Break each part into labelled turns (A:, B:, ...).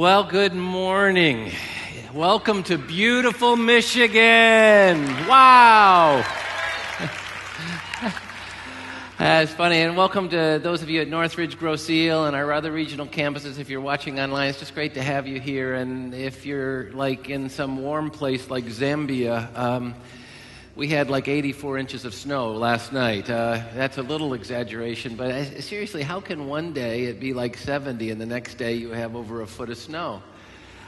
A: Well, good morning. Welcome to beautiful Michigan. Wow. That's funny. And welcome to those of you at Northridge, Grosse Ile, and our other regional campuses. If you're watching online, it's just great to have you here. And if you're like in some warm place like Zambia, um, we had like 84 inches of snow last night. Uh, that's a little exaggeration, but uh, seriously, how can one day it be like 70 and the next day you have over a foot of snow?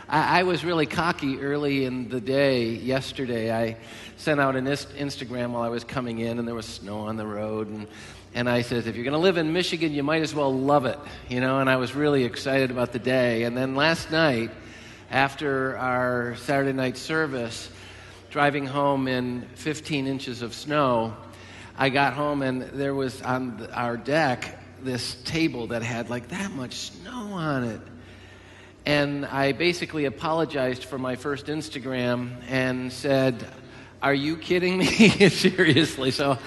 A: I, I was really cocky early in the day yesterday. I sent out an Instagram while I was coming in, and there was snow on the road. And, and I said, if you're going to live in Michigan, you might as well love it, you know. And I was really excited about the day. And then last night, after our Saturday night service, driving home in 15 inches of snow, I got home and there was on our deck this table that had like that much snow on it. And I basically apologized for my first Instagram and said, Are you kidding me? Seriously. So,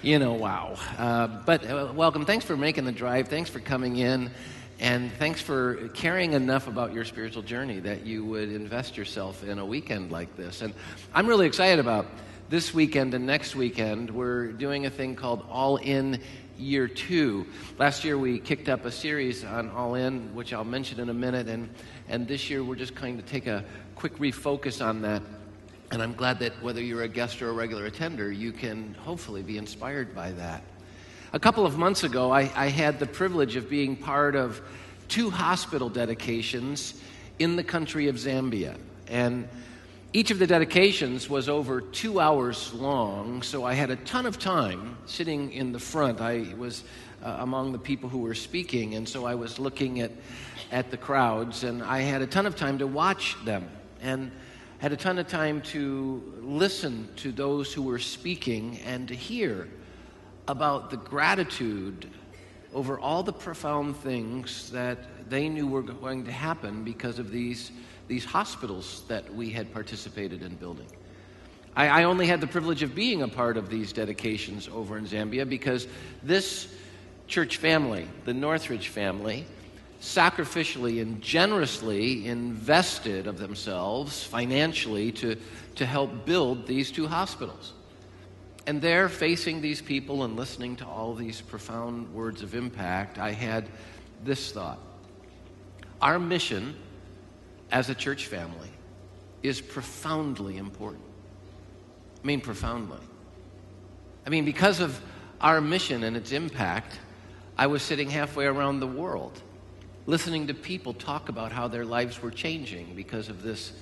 A: you know, wow. Uh, but uh, welcome. Thanks for making the drive. Thanks for coming in. And thanks for caring enough about your spiritual journey that you would invest yourself in a weekend like this. And I'm really excited about this weekend and next weekend. We're doing a thing called All In Year Two. Last year we kicked up a series on All In, which I'll mention in a minute. And, and this year we're just going to take a quick refocus on that. And I'm glad that whether you're a guest or a regular attender, you can hopefully be inspired by that. A couple of months ago, I, I, had the privilege of being part of two hospital dedications in the country of Zambia. And each of the dedications was over two hours long, so I had a ton of time sitting in the front. I was uh, among the people who were speaking, and so I was looking at, at the crowds, and I had a ton of time to watch them. And had a ton of time to listen to those who were speaking and to hear about the gratitude over all the profound things that they knew were going to happen because of these, these hospitals that we had participated in building. I, I only had the privilege of being a part of these dedications over in Zambia because this church family, the Northridge family, sacrificially and generously invested of themselves financially to, to help build these two hospitals. And there, facing these people and listening to all these profound words of impact, I had this thought. Our mission as a church family is profoundly important. I mean, profoundly. I mean, because of our mission and its impact, I was sitting halfway around the world listening to people talk about how their lives were changing because of this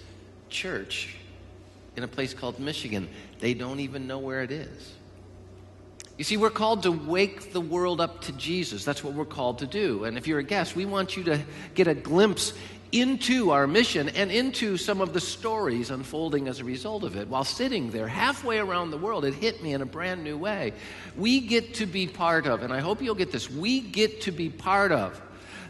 A: church in a place called Michigan. They don't even know where it is. You see, we're called to wake the world up to Jesus. That's what we're called to do. And if you're a guest, we want you to get a glimpse into our mission and into some of the stories unfolding as a result of it. While sitting there halfway around the world, it hit me in a brand new way. We get to be part of, and I hope you'll get this, we get to be part of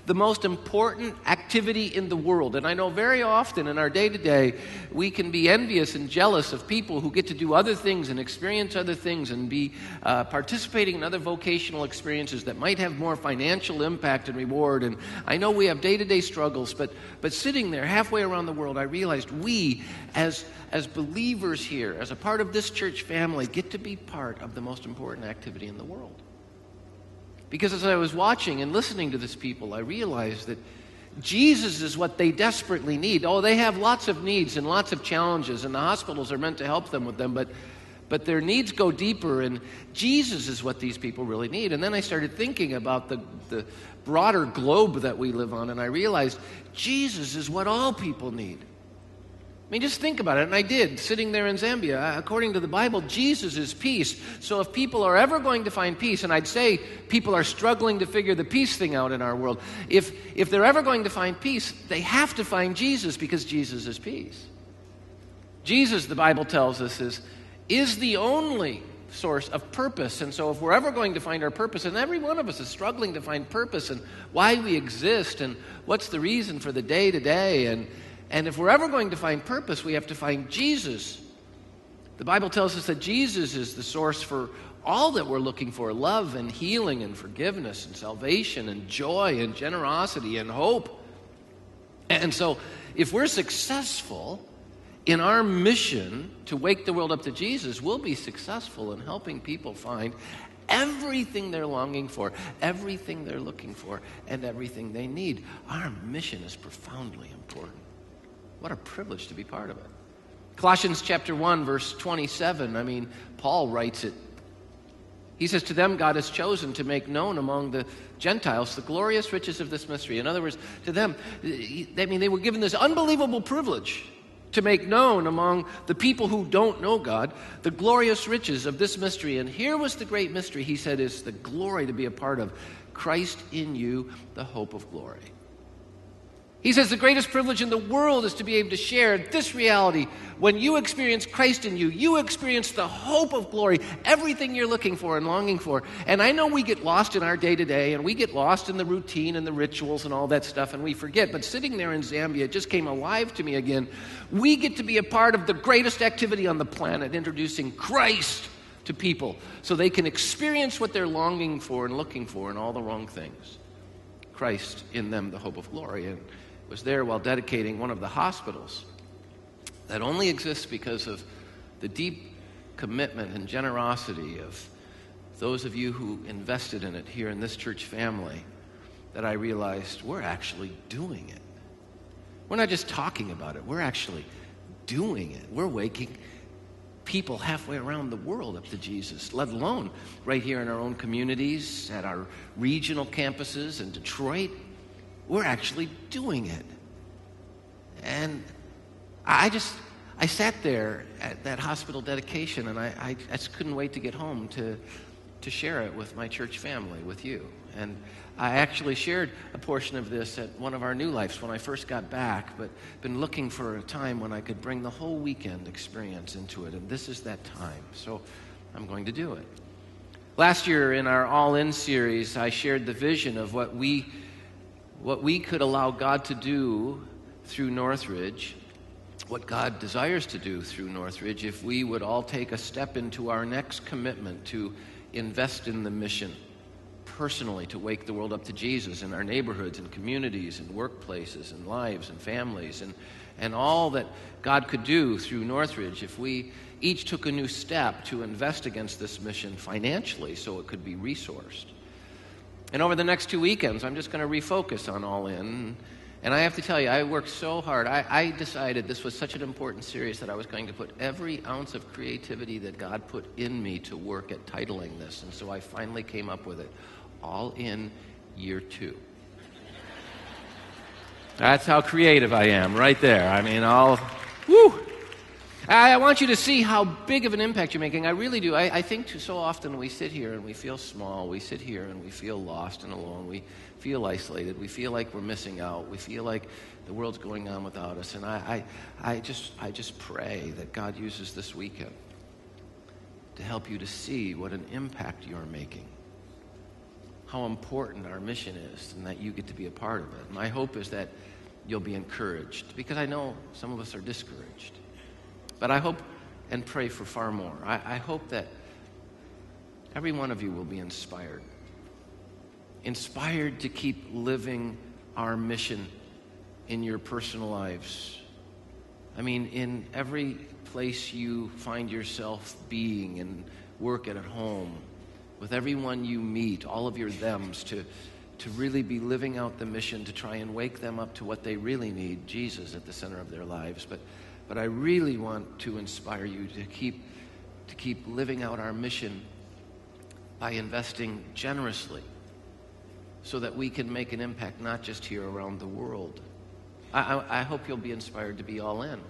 A: the most important activity in the world. And I know very often in our day to day, we can be envious and jealous of people who get to do other things and experience other things and be uh, participating in other vocational experiences that might have more financial impact and reward. And I know we have day to day struggles, but, but sitting there halfway around the world, I realized we, as, as believers here, as a part of this church family, get to be part of the most important activity in the world. Because as I was watching and listening to this people, I realized that Jesus is what they desperately need. Oh, they have lots of needs and lots of challenges, and the hospitals are meant to help them with them, but, but their needs go deeper, and Jesus is what these people really need. And then I started thinking about the, the broader globe that we live on, and I realized Jesus is what all people need. Mean, just think about it. And I did, sitting there in Zambia. Uh, according to the Bible, Jesus is peace. So if people are ever going to find peace, and I'd say people are struggling to figure the peace thing out in our world, if, if they're ever going to find peace, they have to find Jesus because Jesus is peace. Jesus, the Bible tells us, is, is the only source of purpose. And so, if we're ever going to find our purpose, and every one of us is struggling to find purpose and why we exist and what's the reason for the day to day, and, and if we're ever going to find purpose, we have to find Jesus. The Bible tells us that Jesus is the source for all that we're looking for love and healing and forgiveness and salvation and joy and generosity and hope. And so, if we're successful, in our mission to wake the world up to Jesus, we'll be successful in helping people find everything they're longing for, everything they're looking for, and everything they need. Our mission is profoundly important. What a privilege to be part of it. Colossians chapter 1 verse 27, I mean, Paul writes it. He says to them God has chosen to make known among the Gentiles the glorious riches of this mystery. In other words, to them, eh, I mean, they were given this unbelievable privilege to make known among the people who don't know God the glorious riches of this mystery. And here was the great mystery, he said, is the glory to be a part of Christ in you, the hope of glory. He says the greatest privilege in the world is to be able to share this reality. When you experience Christ in you, you experience the hope of glory, everything you're looking for and longing for. And I know we get lost in our day to day and we get lost in the routine and the rituals and all that stuff and we forget. But sitting there in Zambia, it just came alive to me again. We get to be a part of the greatest activity on the planet, introducing Christ to people so they can experience what they're longing for and looking for and all the wrong things. Christ in them, the hope of glory. And was there while dedicating one of the hospitals that only exists because of the deep commitment and generosity of those of you who invested in it here in this church family that I realized we're actually doing it. We're not just talking about it, we're actually doing it. We're waking people halfway around the world up to Jesus, let alone right here in our own communities, at our regional campuses in Detroit, we're actually doing it. And I just, I sat there at that hospital dedication and I, I, just couldn't wait to get home to, to share it with my church family, with you. And I actually shared a portion of this at one of our new lives when I first got back, but been looking for a time when I could bring the whole weekend experience into it. And this is that time. So I'm going to do it. Last year in our All In series, I shared the vision of what we what we could allow God to do through Northridge, what God desires to do through Northridge, if we would all take a step into our next commitment to invest in the mission personally to wake the world up to Jesus in our neighborhoods and communities and workplaces and lives and families and, and all that God could do through Northridge if we each took a new step to invest against this mission financially so it could be resourced. And over the next two weekends, I'm just going to refocus on All In. And I have to tell you, I worked so hard. I, I, decided this was such an important series that I was going to put every ounce of creativity that God put in me to work at titling this. And so I finally came up with it All In Year Two. That's how creative I am, right there. I mean, I'll, whoo, I want you to see how big of an impact you're making. I really do. I, I think so often we sit here and we feel small. We sit here and we feel lost and alone. We feel isolated. We feel like we're missing out. We feel like the world's going on without us. And I, I, I, just, I just pray that God uses this weekend to help you to see what an impact you're making, how important our mission is, and that you get to be a part of it. My hope is that you'll be encouraged because I know some of us are discouraged. But I hope and pray for far more. I, I hope that every one of you will be inspired. Inspired to keep living our mission in your personal lives. I mean, in every place you find yourself being, in work and at home, with everyone you meet, all of your thems, to, to really be living out the mission to try and wake them up to what they really need Jesus at the center of their lives. But but I really want to inspire you to keep, to keep living out our mission by investing generously so that we can make an impact not just here around the world. I, I, I hope you'll be inspired to be all in.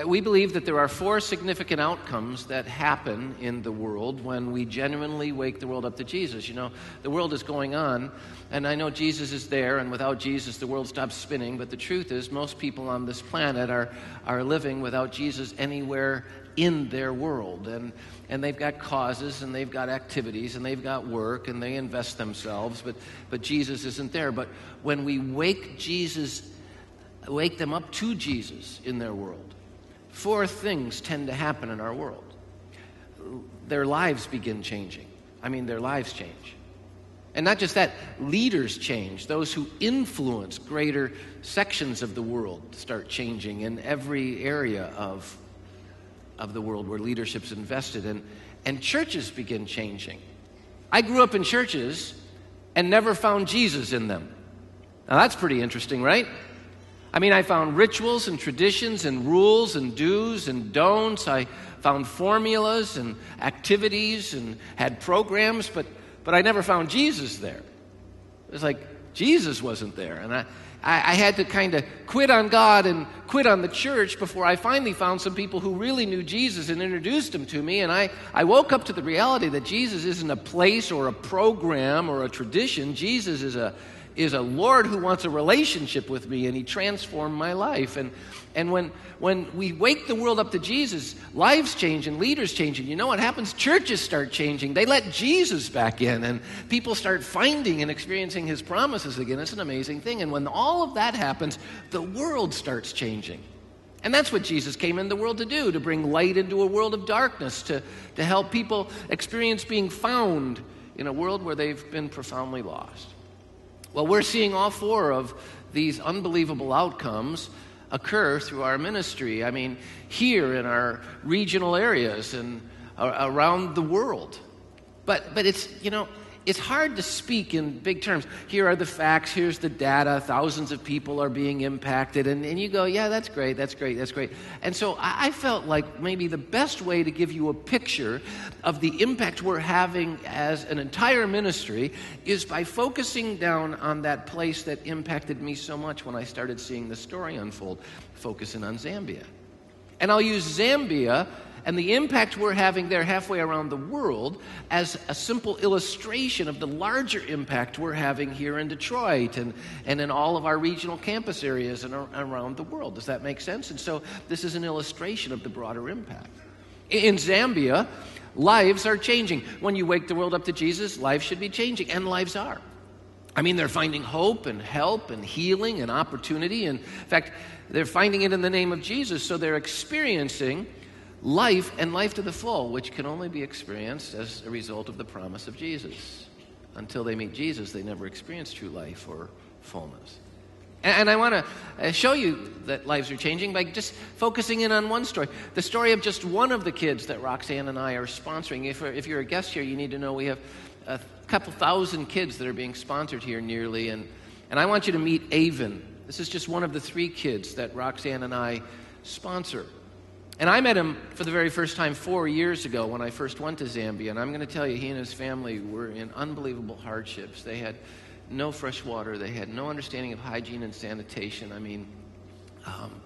A: Uh, We believe that there are four significant outcomes that happen in the world when we genuinely wake the world up to Jesus. You know, the world is going on, and I know Jesus is there, and without Jesus, the world stops spinning. But the truth is, most people on this planet are, are living without Jesus anywhere in their world. And, and they've got causes, and they've got activities, and they've got work, and they invest themselves, but, but Jesus isn't there. But when we wake Jesus, wake them up to Jesus in their world, four things tend to happen in our world. Their lives begin changing. I mean, their lives change. And not just that, leaders change. Those who influence greater sections of the world start changing in every area of, of the world where leadership's invested. And, and churches begin changing. I grew up in churches and never found Jesus in them. Now, that's pretty interesting, right? I mean, I found rituals and traditions and rules and do's and don'ts. I found formulas and activities and had programs, but, but I never found Jesus there. It was like Jesus wasn't there. And I, I, I had to kind of quit on God and quit on the church before I finally found some people who really knew Jesus and introduced him to me. And I, I woke up to the reality that Jesus isn't a place or a program or a tradition. Jesus is a, is a Lord who wants a relationship with me, and He transformed my life. And, and when, when we wake the world up to Jesus, lives change and leaders change. And you know what happens? Churches start changing. They let Jesus back in, and people start finding and experiencing His promises again. It's an amazing thing. And when all of that happens, the world starts changing. And that's what Jesus came in the world to do to bring light into a world of darkness, to, to help people experience being found in a world where they've been profoundly lost. Well, we're seeing all four of these unbelievable outcomes occur through our ministry. I mean, here in our regional areas and around the world. But, but it's, you know, it's hard to speak in big terms. Here are the facts, here's the data, thousands of people are being impacted, and, and you go, yeah, that's great, that's great, that's great. And so I, I felt like maybe the best way to give you a picture of the impact we're having as an entire ministry is by focusing down on that place that impacted me so much when I started seeing the story unfold, focusing on Zambia. And I'll use Zambia and the impact we're having there halfway around the world as a simple illustration of the larger impact we're having here in Detroit and, and in all of our regional campus areas and around the world. Does that make sense? And so this is an illustration of the broader impact. In Zambia, lives are changing. When you wake the world up to Jesus, lives should be changing, and lives are. I mean, they're finding hope and help and healing and opportunity. And in fact, they're finding it in the name of Jesus, so they're experiencing life and life to the full, which can only be experienced as a result of the promise of Jesus. Until they meet Jesus, they never experience true life or fullness. And I want to uh, show you that lives are changing by just focusing in on one story. The story of just one of the kids that Roxanne and I are sponsoring. If, if you're a guest here, you need to know we have a couple thousand kids that are being sponsored here nearly. And, and I want you to meet Avon. This is just one of the three kids that Roxanne and I sponsor. And I met him for the very first time four years ago when I first went to Zambia. And I'm going to tell you, he and his family were in unbelievable hardships. They had no fresh water, they had no understanding of hygiene and sanitation. I mean, um,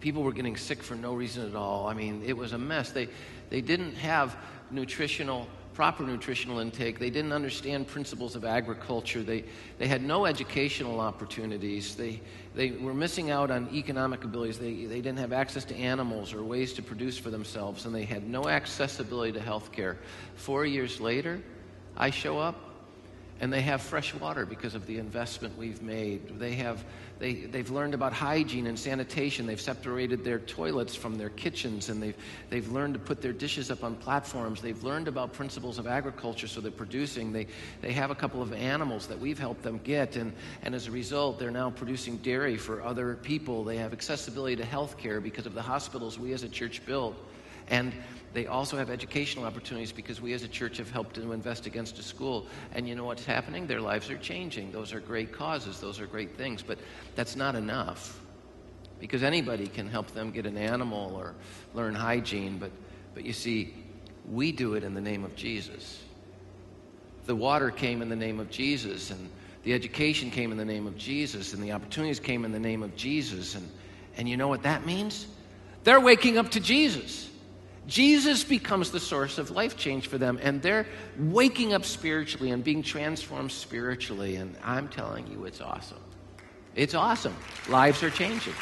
A: people were getting sick for no reason at all. I mean, it was a mess. They, they didn't have nutritional proper nutritional intake. They didn't understand principles of agriculture. They, they had no educational opportunities. They, they were missing out on economic abilities. They, they didn't have access to animals or ways to produce for themselves, and they had no accessibility to health care. Four years later, I show up and they have fresh water because of the investment we've made. They have, they, they've learned about hygiene and sanitation. They've separated their toilets from their kitchens, and they've, they've learned to put their dishes up on platforms. They've learned about principles of agriculture, so they're producing. They, they have a couple of animals that we've helped them get, and, and as a result, they're now producing dairy for other people. They have accessibility to health care because of the hospitals we as a church built. And they also have educational opportunities because we as a church have helped to invest against a school. And you know what's happening? Their lives are changing. Those are great causes, those are great things. But that's not enough because anybody can help them get an animal or learn hygiene. But, but you see, we do it in the name of Jesus. The water came in the name of Jesus, and the education came in the name of Jesus, and the opportunities came in the name of Jesus. And, and you know what that means? They're waking up to Jesus. Jesus becomes the source of life change for them, and they're waking up spiritually and being transformed spiritually. And I'm telling you, it's awesome. It's awesome. Lives are changing.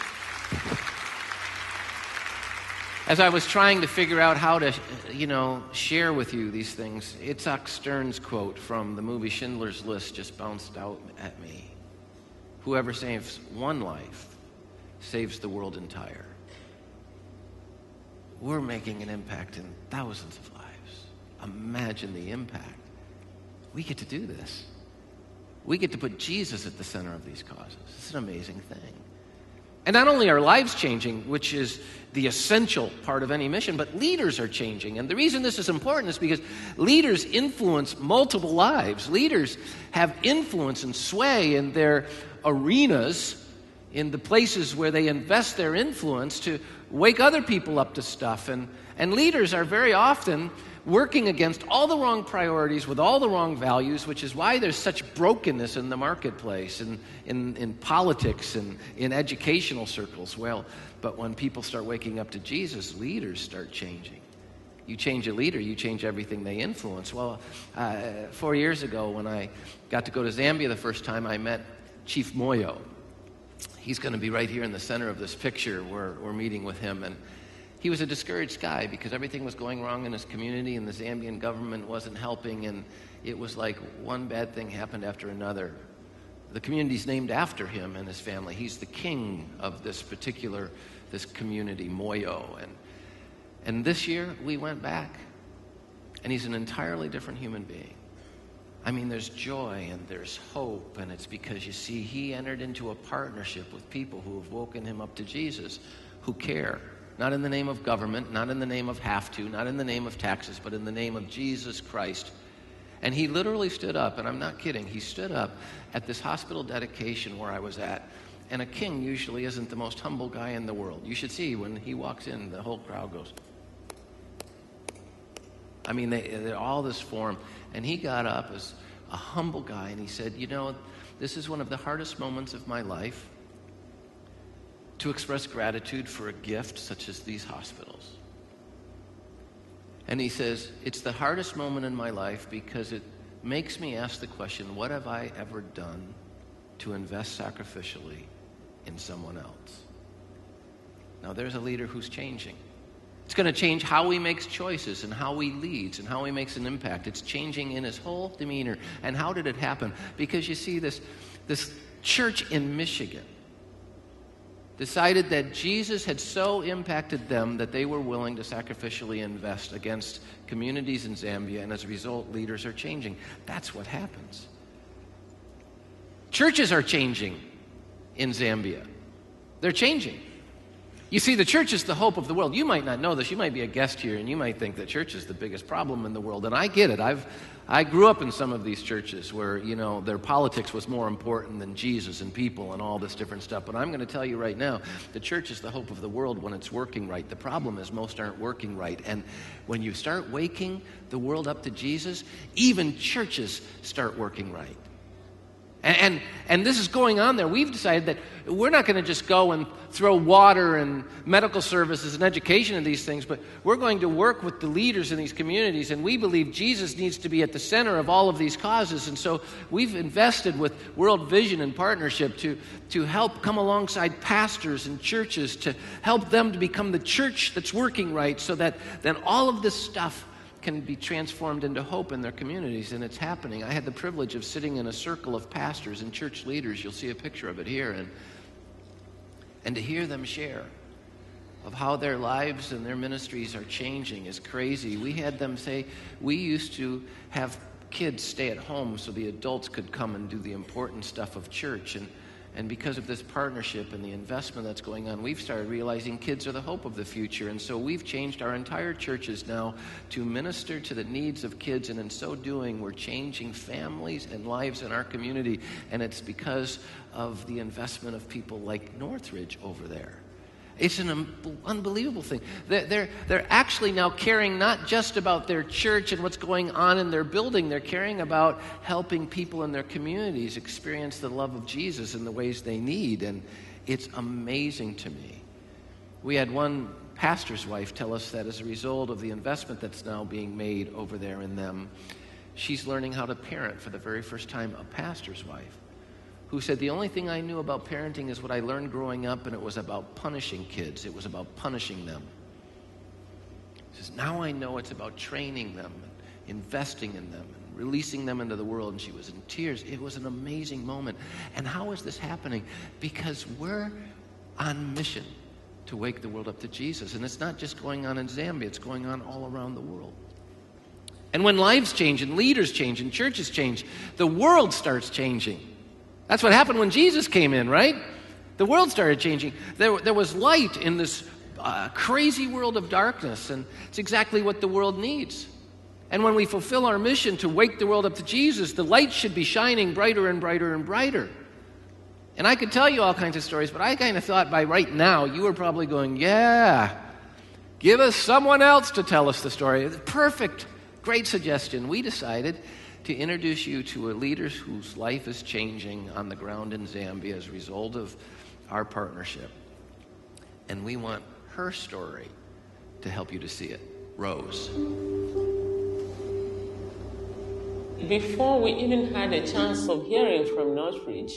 A: As I was trying to figure out how to, you know, share with you these things, Itzhak Stern's quote from the movie Schindler's List just bounced out at me. Whoever saves one life saves the world entire. We're making an impact in thousands of lives. Imagine the impact. We get to do this. We get to put Jesus at the center of these causes. It's an amazing thing. And not only are lives changing, which is the essential part of any mission, but leaders are changing. And the reason this is important is because leaders influence multiple lives. Leaders have influence and sway in their arenas, in the places where they invest their influence to wake other people up to stuff. And, and leaders are very often working against all the wrong priorities with all the wrong values, which is why there's such brokenness in the marketplace and in, in politics and in educational circles. Well, but when people start waking up to Jesus, leaders start changing. You change a leader, you change everything they influence. Well, uh, four years ago, when I got to go to Zambia the first time, I met Chief Moyo. He's going to be right here in the center of this picture. We're, we're meeting with him. And he was a discouraged guy because everything was going wrong in his community and the Zambian government wasn't helping. And it was like one bad thing happened after another. The community's named after him and his family. He's the king of this particular this community, Moyo. And, and this year we went back, and he's an entirely different human being. I mean, there's joy and there's hope, and it's because you see, he entered into a partnership with people who have woken him up to Jesus, who care. Not in the name of government, not in the name of have to, not in the name of taxes, but in the name of Jesus Christ. And he literally stood up, and I'm not kidding, he stood up at this hospital dedication where I was at. And a king usually isn't the most humble guy in the world. You should see when he walks in, the whole crowd goes. I mean, they, all this form. And he got up as a humble guy and he said, You know, this is one of the hardest moments of my life to express gratitude for a gift such as these hospitals. And he says, It's the hardest moment in my life because it makes me ask the question what have I ever done to invest sacrificially in someone else? Now, there's a leader who's changing. It's going to change how he makes choices and how he leads and how he makes an impact. It's changing in his whole demeanor. And how did it happen? Because you see, this, this church in Michigan decided that Jesus had so impacted them that they were willing to sacrificially invest against communities in Zambia, and as a result, leaders are changing. That's what happens. Churches are changing in Zambia. They're changing. You see, the church is the hope of the world. You might not know this. You might be a guest here, and you might think that church is the biggest problem in the world. And I get it. I've, I grew up in some of these churches where, you know, their politics was more important than Jesus and people and all this different stuff. But I'm going to tell you right now, the church is the hope of the world when it's working right. The problem is most aren't working right. And when you start waking the world up to Jesus, even churches start working right. And, and, and, this is going on there. We've decided that we're not going to just go and throw water and medical services and education and these things, but we're going to work with the leaders in these communities. And we believe Jesus needs to be at the center of all of these causes. And so we've invested with World Vision and partnership to, to help come alongside pastors and churches to help them to become the church that's working right so that then all of this stuff can be transformed into hope in their communities, and it's happening. I had the privilege of sitting in a circle of pastors and church leaders. You'll see a picture of it here, and, and to hear them share of how their lives and their ministries are changing is crazy. We had them say, We used to have kids stay at home so the adults could come and do the important stuff of church. And and because of this partnership and the investment that's going on, we've started realizing kids are the hope of the future. And so we've changed our entire churches now to minister to the needs of kids. And in so doing, we're changing families and lives in our community. And it's because of the investment of people like Northridge over there. It's an unbelievable thing. They're, they're actually now caring not just about their church and what's going on in their building, they're caring about helping people in their communities experience the love of Jesus in the ways they need. And it's amazing to me. We had one pastor's wife tell us that as a result of the investment that's now being made over there in them, she's learning how to parent for the very first time a pastor's wife who said, The only thing I knew about parenting is what I learned growing up, and it was about punishing kids, it was about punishing them. He says, Now I know it's about training them, and investing in them, and releasing them into the world. And she was in tears. It was an amazing moment. And how is this happening? Because we're on mission to wake the world up to Jesus. And it's not just going on in Zambia, it's going on all around the world. And when lives change and leaders change and churches change, the world starts changing. That's what happened when Jesus came in, right? The world started changing. There, there was light in this uh, crazy world of darkness, and it's exactly what the world needs. And when we fulfill our mission to wake the world up to Jesus, the light should be shining brighter and brighter and brighter. And I could tell you all kinds of stories, but I kind of thought by right now you were probably going, Yeah, give us someone else to tell us the story. Perfect. Great suggestion. We decided to introduce you to a leader whose life is changing on the ground in Zambia as a result of our partnership. And we want her story to help you to see it. Rose.
B: Before we even had a chance of hearing from Northridge,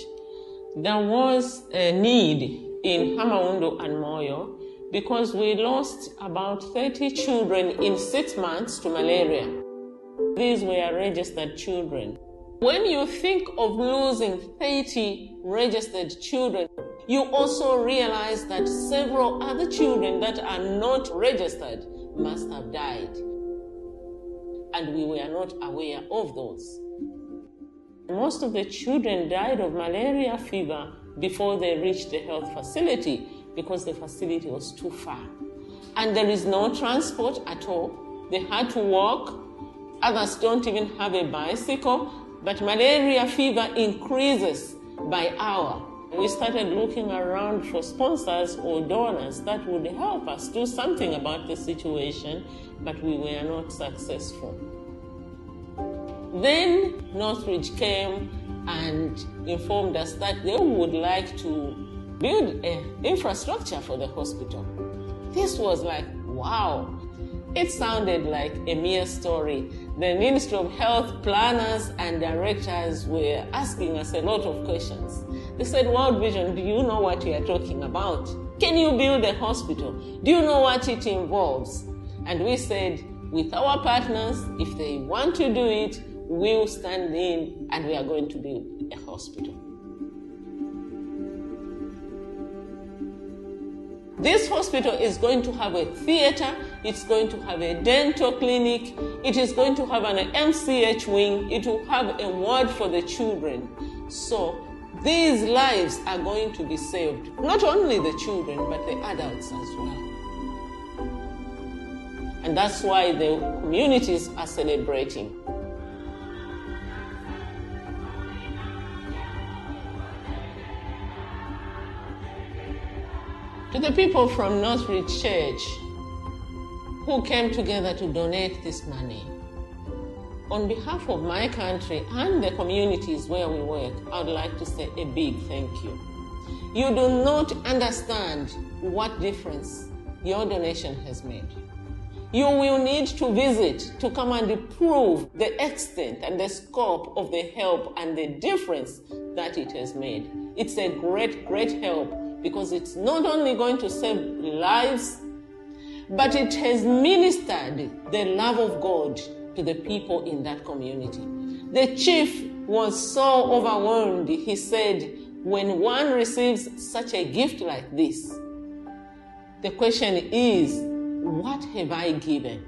B: there was a need in Hamaundo and Moyo because we lost about 30 children in six months to malaria. These were registered children. When you think of losing 30 registered children, you also realize that several other children that are not registered must have died. And we were not aware of those. Most of the children died of malaria fever before they reached the health facility because the facility was too far. And there is no transport at all. They had to walk Others don't even have a bicycle, but malaria fever increases by hour. We started looking around for sponsors or donors that would help us do something about the situation, but we were not successful. Then Northridge came and informed us that they would like to build an infrastructure for the hospital. This was like, wow, it sounded like a mere story. The Ministry of Health planners and directors were asking us a lot of questions. They said, World Vision, do you know what you are talking about? Can you build a hospital? Do you know what it involves? And we said, with our partners, if they want to do it, we'll stand in and we are going to build a hospital. This hospital is going to have a theater, it's going to have a dental clinic, it is going to have an MCH wing, it will have a ward for the children. So these lives are going to be saved. Not only the children, but the adults as well. And that's why the communities are celebrating. To the people from Northridge Church who came together to donate this money. On behalf of my country and the communities where we work, I would like to say a big thank you. You do not understand what difference your donation has made. You will need to visit to come and prove the extent and the scope of the help and the difference that it has made. It's a great, great help because it's not only going to save lives, but it has ministered the love of God to the people in that community. The chief was so overwhelmed, he said, when one receives such a gift like this, the question is, what have I given?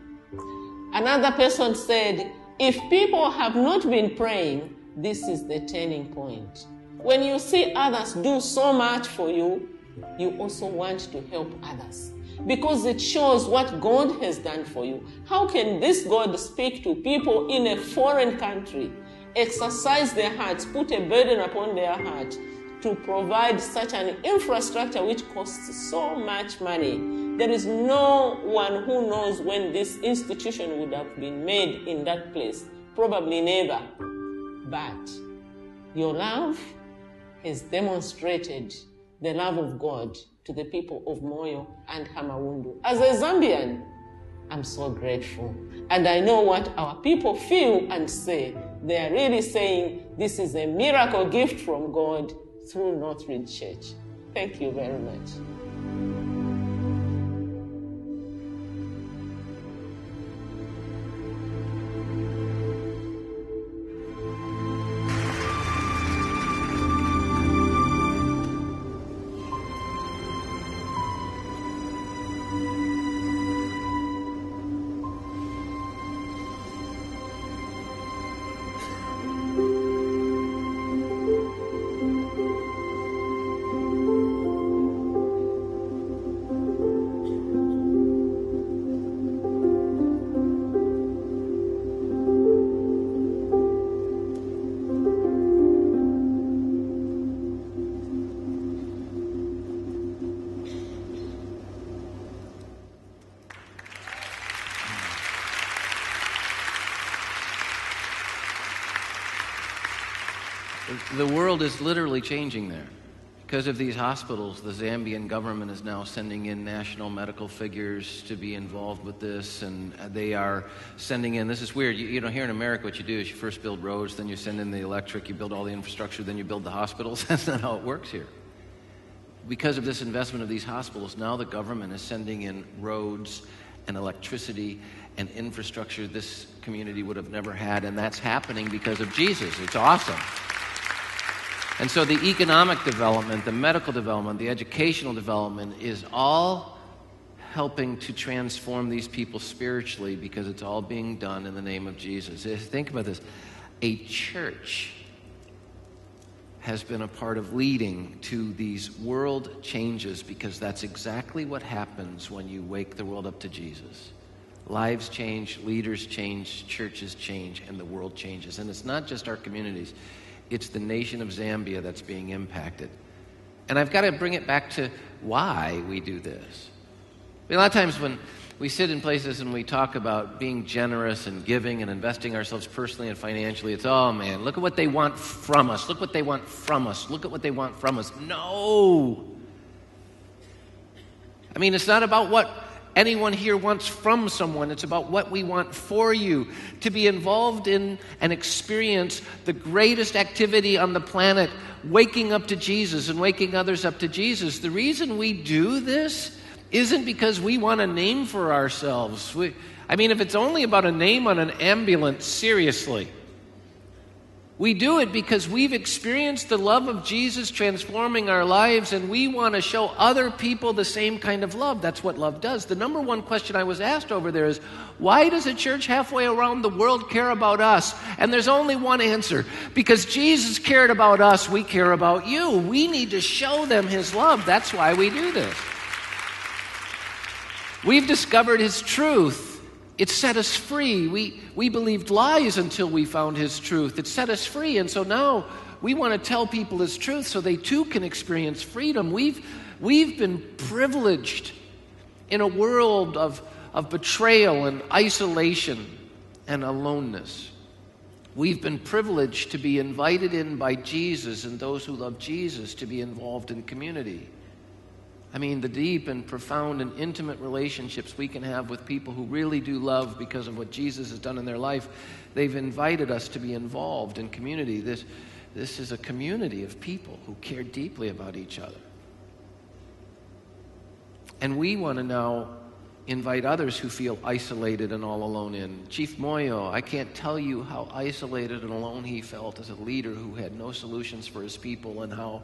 B: Another person said, if people have not been praying, this is the turning point. When you see others do so much for you, you also want to help others because it shows what God has done for you. How can this God speak to people in a foreign country, exercise their hearts, put a burden upon their heart to provide such an infrastructure which costs so much money? There is no one who knows when this institution would have been made in that place. Probably never. But your love has demonstrated the love of God to the people of Moyo and Hamawundu. As a Zambian, I'm so grateful. And I know what our people feel and say. They are really saying this is a miracle gift from God through Northridge Church. Thank you very much.
A: The world is literally changing there. Because of these hospitals, the Zambian government is now sending in national medical figures to be involved with this, and they are sending in. This is weird. You, you know, here in America, what you do is you first build roads, then you send in the electric, you build all the infrastructure, then you build the hospitals. That's not how it works here. Because of this investment of these hospitals, now the government is sending in roads and electricity and infrastructure this community would have never had, and that's happening because of Jesus. It's awesome. And so the economic development, the medical development, the educational development is all helping to transform these people spiritually because it's all being done in the name of Jesus. Think about this. A church has been a part of leading to these world changes because that's exactly what happens when you wake the world up to Jesus. Lives change, leaders change, churches change, and the world changes. And it's not just our communities, it's the nation of Zambia that's being impacted. And I've got to bring it back to why we do this. A lot of times when we sit in places and we talk about being generous and giving and investing ourselves personally and financially, it's, oh man, look at what they want from us. Look what they want from us. Look at what they want from us. No. I mean, it's not about what anyone here wants from someone. It's about what we want for you. To be involved in and experience the greatest activity on the planet, waking up to Jesus and waking others up to Jesus. The reason we do this isn't because we want a name for ourselves. We, I mean, if it's only about a name on an ambulance, seriously. We do it because we've experienced the love of Jesus transforming our lives, and we want to show other people the same kind of love. That's what love does. The number one question I was asked over there is why does a church halfway around the world care about us? And there's only one answer because Jesus cared about us, we care about you. We need to show them his love. That's why we do this. We've discovered his truth. It set us free. We, we believed lies until we found His truth. It set us free. And so now we want to tell people His truth so they too can experience freedom. We've, we've been privileged in a world of, of betrayal and isolation and aloneness. We've been privileged to be invited in by Jesus and those who love Jesus to be involved in community. I mean, the deep and profound and intimate relationships we can have with people who really do love because of what Jesus has done in their life. They've invited us to be involved in community. This, this is a community of people who care deeply about each other. And we want to now invite others who feel isolated and all alone in. Chief Moyo, I can't tell you how isolated and alone he felt as a leader who had no solutions for his people and how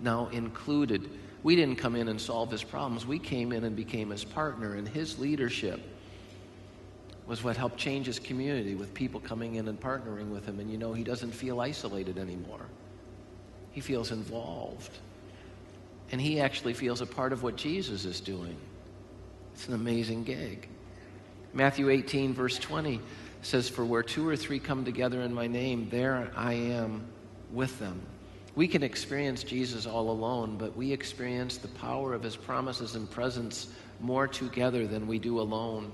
A: now included we didn't come in and solve his problems. We came in and became his partner, and his leadership was what helped change his community with people coming in and partnering with him. And you know, he doesn't feel isolated anymore, he feels involved. And he actually feels a part of what Jesus is doing. It's an amazing gig. Matthew 18, verse 20 says, For where two or three come together in my name, there I am with them. We can experience Jesus all alone, but we experience the power of his promises and presence more together than we do alone.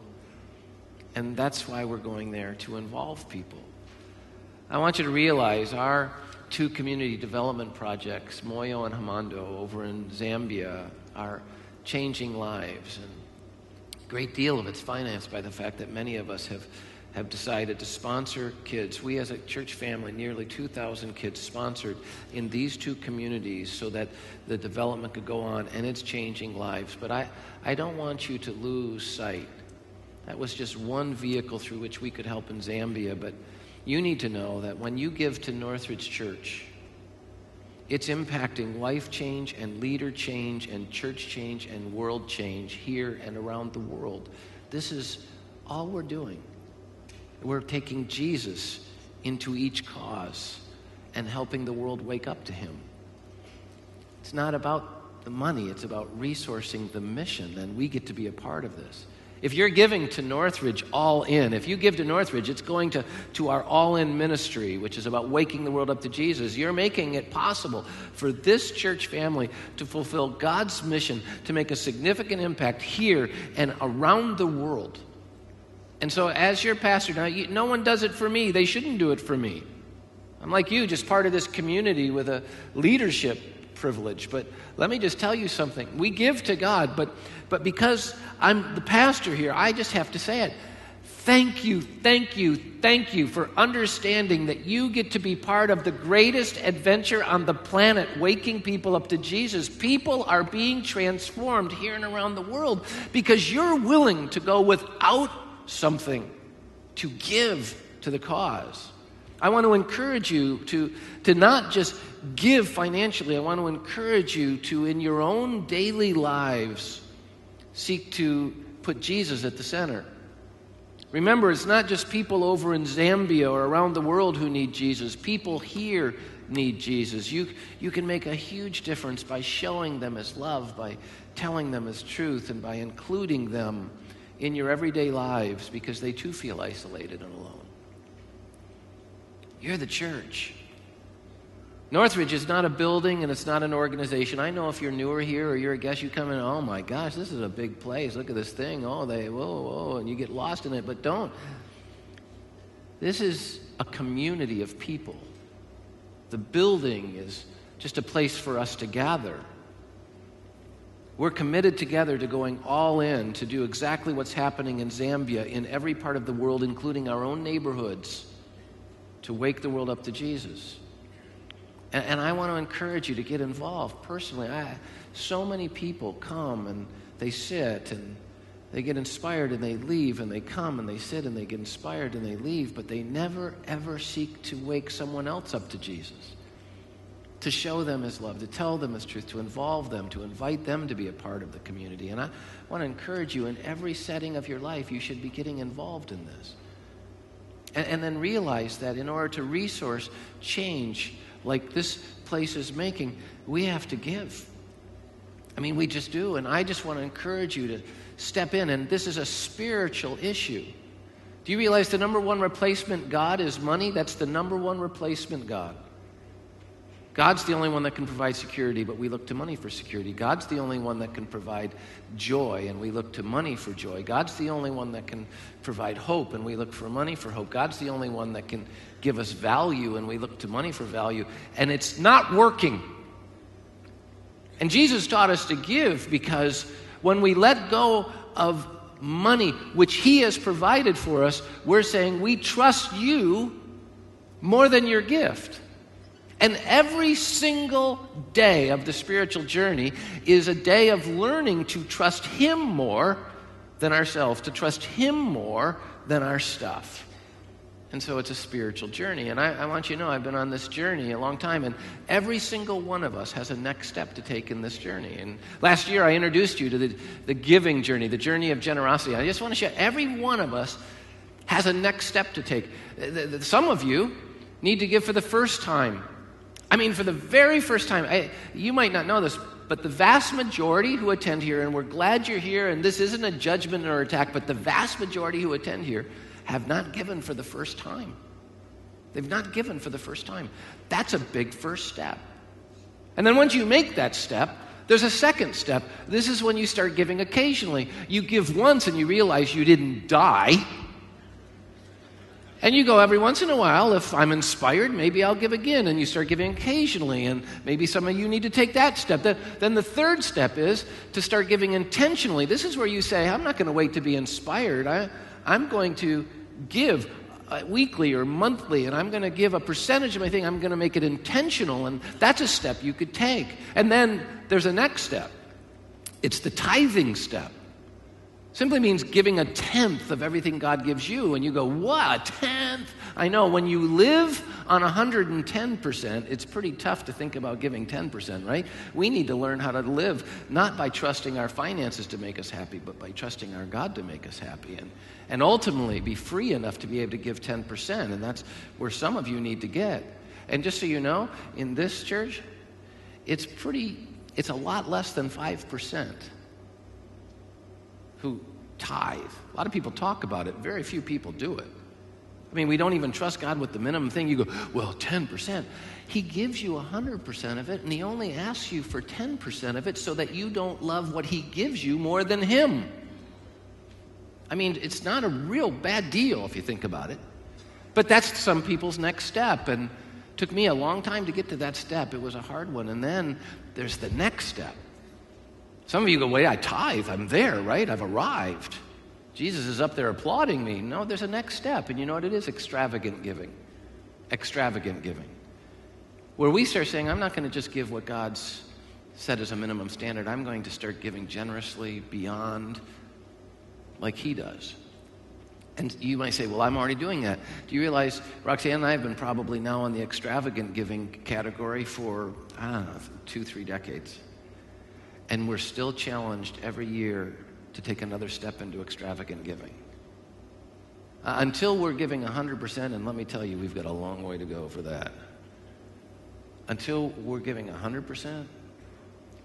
A: And that's why we're going there to involve people. I want you to realize our two community development projects, Moyo and Hamando, over in Zambia, are changing lives. And a great deal of it's financed by the fact that many of us have, have decided to sponsor kids. We, as a church family, nearly 2,000 kids sponsored in these two communities so that the development could go on, and it's changing lives. But I, I don't want you to lose sight. That was just one vehicle through which we could help in Zambia, but you need to know that when you give to Northridge Church, it's impacting life change and leader change and church change and world change here and around the world. This is all we're doing. We're taking Jesus into each cause and helping the world wake up to Him. It's not about the money, it's about resourcing the mission, and we get to be a part of this. If you're giving to Northridge all in, if you give to Northridge, it's going to, to our all in ministry, which is about waking the world up to Jesus. You're making it possible for this church family to fulfill God's mission to make a significant impact here and around the world. And so, as your pastor, now, you, no one does it for me. They shouldn't do it for me. I'm like you, just part of this community with a leadership privilege. But let me just tell you something. We give to God, but, but because I'm the pastor here, I just have to say it. Thank you, thank you, thank you for understanding that you get to be part of the greatest adventure on the planet, waking people up to Jesus. People are being transformed here and around the world because you're willing to go without something to give to the cause. I want to encourage you to, to not just give financially, I want to encourage you to, in your own daily lives, seek to put Jesus at the center. Remember, it's not just people over in Zambia or around the world who need Jesus. People here need Jesus. You, you can make a huge difference by showing them His love, by telling them His truth, and by including them in your everyday lives because they too feel isolated and alone. You're the church. Northridge is not a building and it's not an organization. I know if you're newer here or you're a guest, you come in, oh my gosh, this is a big place. Look at this thing. Oh, they, whoa, whoa, and you get lost in it, but don't. This is a community of people. The building is just a place for us to gather. We're committed together to going all in to do exactly what's happening in Zambia, in every part of the world, including our own neighborhoods, to wake the world up to Jesus. And, and I want to encourage you to get involved personally. I, so many people come and they sit and they get inspired and they leave and they come and they sit and they get inspired and they leave, but they never ever seek to wake someone else up to Jesus, to show them his love, to tell them his truth, to involve them, to invite them to be a part of the community. And I want to encourage you in every setting of your life, you should be getting involved in this. And, and then realize that in order to resource change, like this place is making, we have to give. I mean, we just do. And I just want to encourage you to step in. And this is a spiritual issue. Do you realize the number one replacement God is money? That's the number one replacement God. God's the only one that can provide security, but we look to money for security. God's the only one that can provide joy, and we look to money for joy. God's the only one that can provide hope, and we look for money for hope. God's the only one that can give us value, and we look to money for value. And it's not working. And Jesus taught us to give because when we let go of money, which He has provided for us, we're saying, We trust you more than your gift. And every single day of the spiritual journey is a day of learning to trust Him more than ourselves, to trust Him more than our stuff. And so it's a spiritual journey. And I, I, want you to know I've been on this journey a long time, and every single one of us has a next step to take in this journey. And last year I introduced you to the, the giving journey, the journey of generosity. I just want to share every one of us has a next step to take. Some of you need to give for the first time I mean, for the very first time, I, you might not know this, but the vast majority who attend here, and we're glad you're here, and this isn't a judgment or attack, but the vast majority who attend here have not given for the first time. They've not given for the first time. That's a big first step. And then once you make that step, there's a second step. This is when you start giving occasionally. You give once and you realize you didn't die. And you go every once in a while, if I'm inspired, maybe I'll give again. And you start giving occasionally. And maybe some of you need to take that step. Then the third step is to start giving intentionally. This is where you say, I'm not going to wait to be inspired. I, I'm going to give uh, weekly or monthly, and I'm going to give a percentage of my thing. I'm going to make it intentional. And that's a step you could take. And then there's a next step it's the tithing step. Simply means giving a tenth of everything God gives you. And you go, what? A tenth? I know, when you live on 110%, it's pretty tough to think about giving 10%, right? We need to learn how to live not by trusting our finances to make us happy, but by trusting our God to make us happy. And, and ultimately be free enough to be able to give 10%. And that's where some of you need to get. And just so you know, in this church, it's pretty, it's a lot less than 5% who tithe. A lot of people talk about it, very few people do it. I mean, we don't even trust God with the minimum thing. You go, well, 10%. He gives you 100% of it, and He only asks you for 10% of it so that you don't love what He gives you more than Him. I mean, it's not a real bad deal if you think about it. But that's some people's next step. And took me a long time to get to that step. It was a hard one. And then there's the next step. Some of you go, wait, I tithe. I'm there, right? I've arrived. Jesus is up there applauding me. No, there's a next step. And you know what it is? Extravagant giving. Extravagant giving. Where we start saying, I'm not going to just give what God's set as a minimum standard. I'm going to start giving generously beyond like He does. And you might say, well, I'm already doing that. Do you realize Roxanne and I have been probably now on the extravagant giving category for, I don't know, two, three decades. And we're still challenged every year to take another step into extravagant giving. Uh, until we're giving 100%, and let me tell you, we've got a long way to go for that. Until we're giving 100%,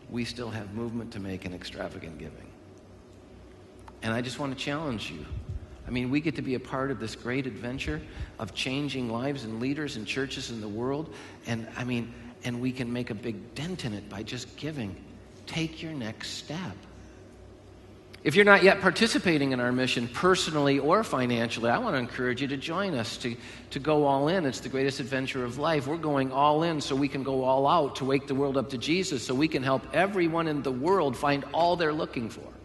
A: we still have movement to make in extravagant giving. And I just want to challenge you. I mean, we get to be a part of this great adventure of changing lives and leaders and churches in the world. And I mean, and we can make a big dent in it by just giving take your next step. If you're not yet participating in our mission personally or financially, I want to encourage you to join us, to, to go all in. It's the greatest adventure of life. We're going all in so we can go all out to wake the world up to Jesus, so we can help everyone in the world find all they're looking for.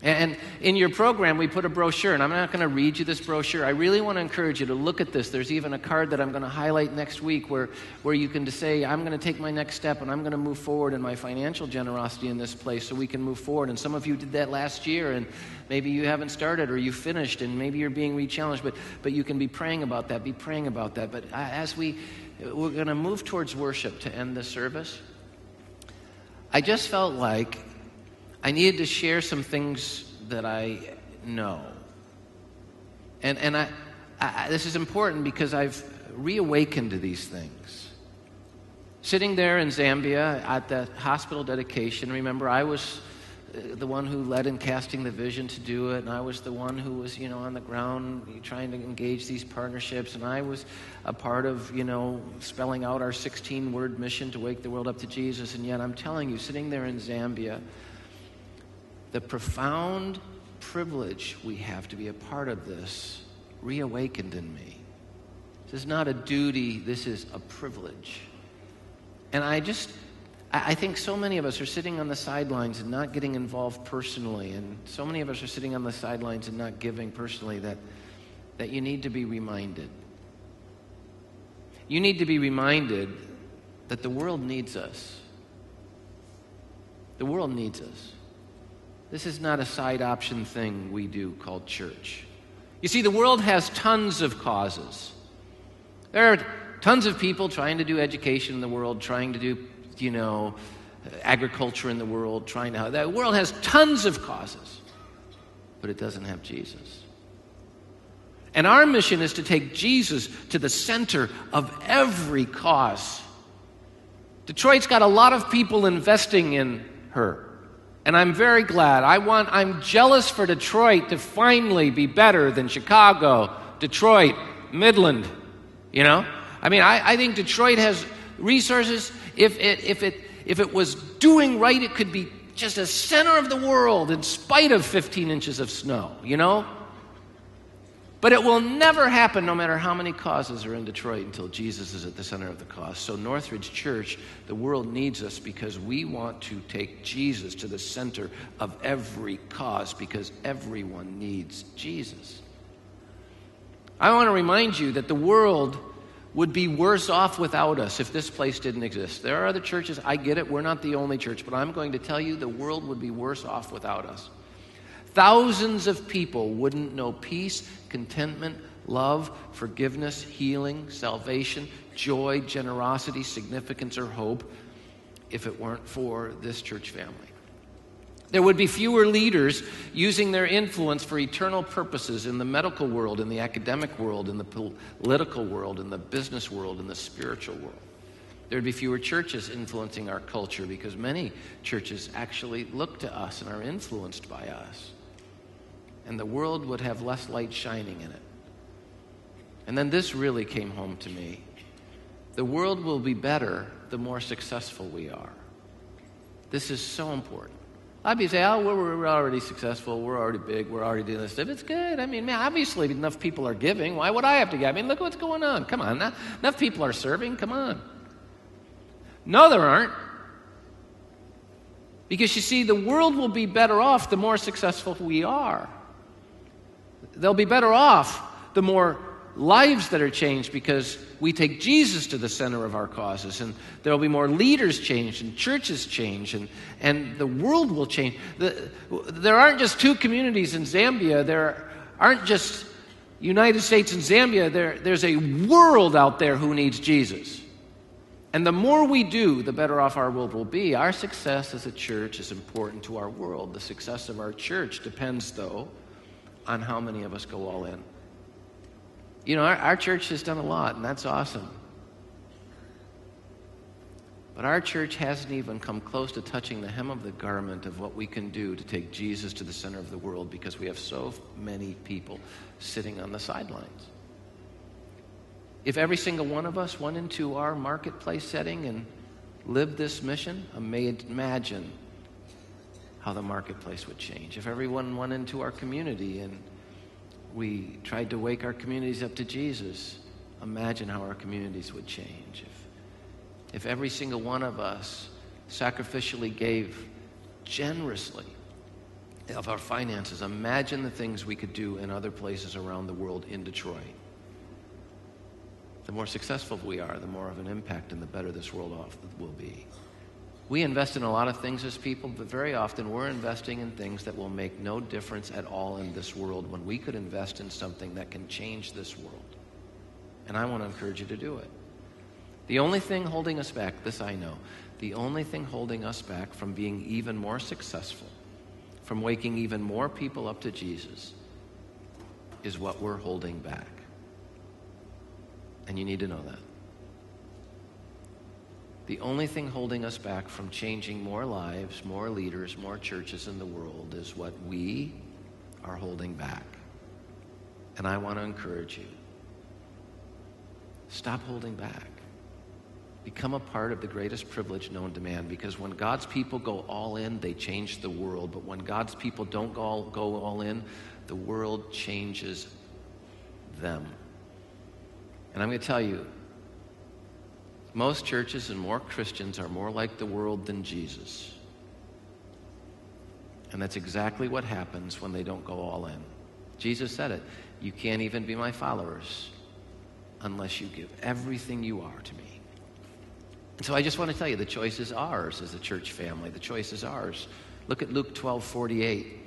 A: And in your program, we put a brochure, and I'm not going to read you this brochure. I really want to encourage you to look at this. There's even a card that I'm going to highlight next week where, where you can say, I'm going to take my next step and I'm going to move forward in my financial generosity in this place so we can move forward. And some of you did that last year, and maybe you haven't started or you finished, and maybe you're being re-challenged, but, but you can be praying about that, be praying about that. But as we, we're going to move towards worship to end the service, I just felt like I needed to share some things that I know. And, and I, I, this is important because I've reawakened to these things. Sitting there in Zambia at the hospital dedication, remember, I was uh, the one who led in casting the vision to do it, and I was the one who was, you know, on the ground trying to engage these partnerships, and I was a part of, you know, spelling out our 16 word mission to wake the world up to Jesus, and yet I'm telling you, sitting there in Zambia, the profound privilege we have to be a part of this reawakened in me. This is not a duty, this is a privilege. And I just, I think so many of us are sitting on the sidelines and not getting involved personally, and so many of us are sitting on the sidelines and not giving personally that, that you need to be reminded. You need to be reminded that the world needs us. The world needs us. This is not a side option thing we do called church. You see, the world has tons of causes. There are tons of people trying to do education in the world, trying to do, you know, agriculture in the world, trying to. The world has tons of causes, but it doesn't have Jesus. And our mission is to take Jesus to the center of every cause. Detroit's got a lot of people investing in her. And I'm very glad. I want, I'm jealous for Detroit to finally be better than Chicago, Detroit, Midland. You know? I mean, I, I think Detroit has resources. If it, if, it, if it was doing right, it could be just a center of the world in spite of 15 inches of snow, you know? But it will never happen, no matter how many causes are in Detroit, until Jesus is at the center of the cause. So, Northridge Church, the world needs us because we want to take Jesus to the center of every cause because everyone needs Jesus. I want to remind you that the world would be worse off without us if this place didn't exist. There are other churches, I get it, we're not the only church, but I'm going to tell you the world would be worse off without us. Thousands of people wouldn't know peace, contentment, love, forgiveness, healing, salvation, joy, generosity, significance, or hope if it weren't for this church family. There would be fewer leaders using their influence for eternal purposes in the medical world, in the academic world, in the political world, in the business world, in the spiritual world. There'd be fewer churches influencing our culture because many churches actually look to us and are influenced by us. And the world would have less light shining in it. And then this really came home to me. The world will be better the more successful we are. This is so important. I'd be saying, oh, we're, we're already successful. We're already big. We're already doing this stuff. It's good. I mean, man, obviously enough people are giving. Why would I have to give? I mean, look what's going on. Come on. Enough, enough people are serving. Come on. No, there aren't. Because you see, the world will be better off the more successful we are. They'll be better off the more lives that are changed because we take Jesus to the center of our causes, and there will be more leaders changed, and churches change, and, and the world will change. The, there aren't just two communities in Zambia, there aren't just United States and Zambia, there, there's a world out there who needs Jesus. And the more we do, the better off our world will be. Our success as a church is important to our world. The success of our church depends, though, on how many of us go all in. You know, our, our church has done a lot, and that's awesome. But our church hasn't even come close to touching the hem of the garment of what we can do to take Jesus to the center of the world because we have so many people sitting on the sidelines. If every single one of us went into our marketplace setting and lived this mission, imagine how the marketplace would change. If everyone went into our community and we tried to wake our communities up to Jesus, imagine how our communities would change. If, if every single one of us sacrificially gave generously of our finances, imagine the things we could do in other places around the world in Detroit. The more successful we are, the more of an impact and the better this world off will be. We invest in a lot of things as people, but very often we're investing in things that will make no difference at all in this world when we could invest in something that can change this world. And I want to encourage you to do it. The only thing holding us back, this I know, the only thing holding us back from being even more successful, from waking even more people up to Jesus, is what we're holding back. And you need to know that. The only thing holding us back from changing more lives, more leaders, more churches in the world is what we are holding back. And I want to encourage you stop holding back. Become a part of the greatest privilege known to man because when God's people go all in, they change the world. But when God's people don't go all, go all in, the world changes them. And I'm going to tell you, most churches and more Christians are more like the world than Jesus. And that's exactly what happens when they don't go all in. Jesus said it. You can't even be my followers unless you give everything you are to me. And so I just want to tell you the choice is ours as a church family. The choice is ours. Look at Luke 12 48.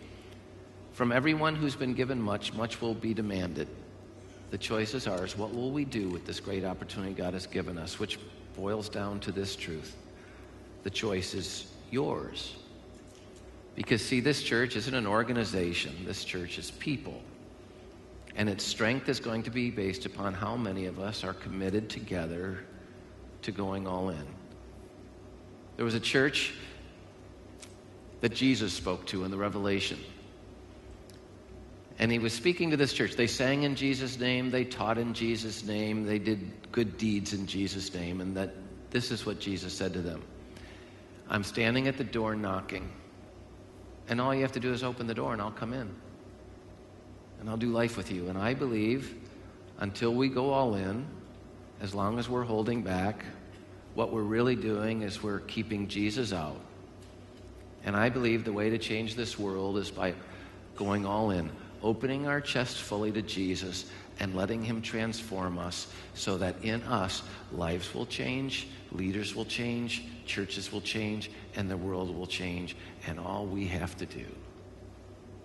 A: From everyone who's been given much, much will be demanded. The choice is ours. What will we do with this great opportunity God has given us? Which boils down to this truth the choice is yours. Because, see, this church isn't an organization, this church is people. And its strength is going to be based upon how many of us are committed together to going all in. There was a church that Jesus spoke to in the Revelation. And he was speaking to this church. They sang in Jesus' name, they taught in Jesus' name, they did good deeds in Jesus' name. And that this is what Jesus said to them I'm standing at the door knocking. And all you have to do is open the door and I'll come in. and I'll do life with you. And I believe until we go all in, as long as we're holding back, what we're really doing is we're keeping Jesus out. And I believe the way to change this world is by going all in, opening our chest fully to Jesus and letting Him transform us so that in us, lives will change, leaders will change, churches will change, and the world will change. And all we have to do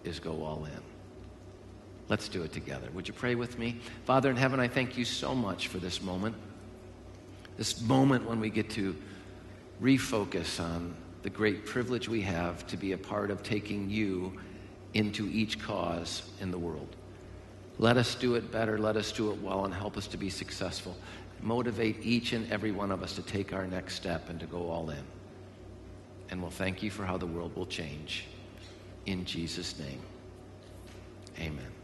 A: is go all in. Let's do it together. Would you pray with me? Father in heaven, I thank you so much for this moment. This moment when we get to refocus on the great privilege we have to be a part of taking you into each cause in the world. Let us do it better, let us do it well, and help us to be successful. Motivate each and every one of us to take our next step and to go all in. And we'll thank you for how the world will change. In Jesus' name, amen.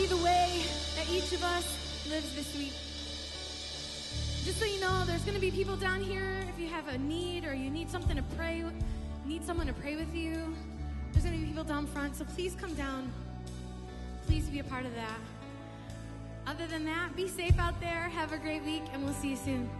C: Be the way that each of us lives this week. Just so you know, there's going to be people down here if you have a need or you need something to pray, need someone to pray with you. There's going to be people down front, so please come down. Please be a part of that. Other than that, be safe out there, have a great week, and we'll see you soon.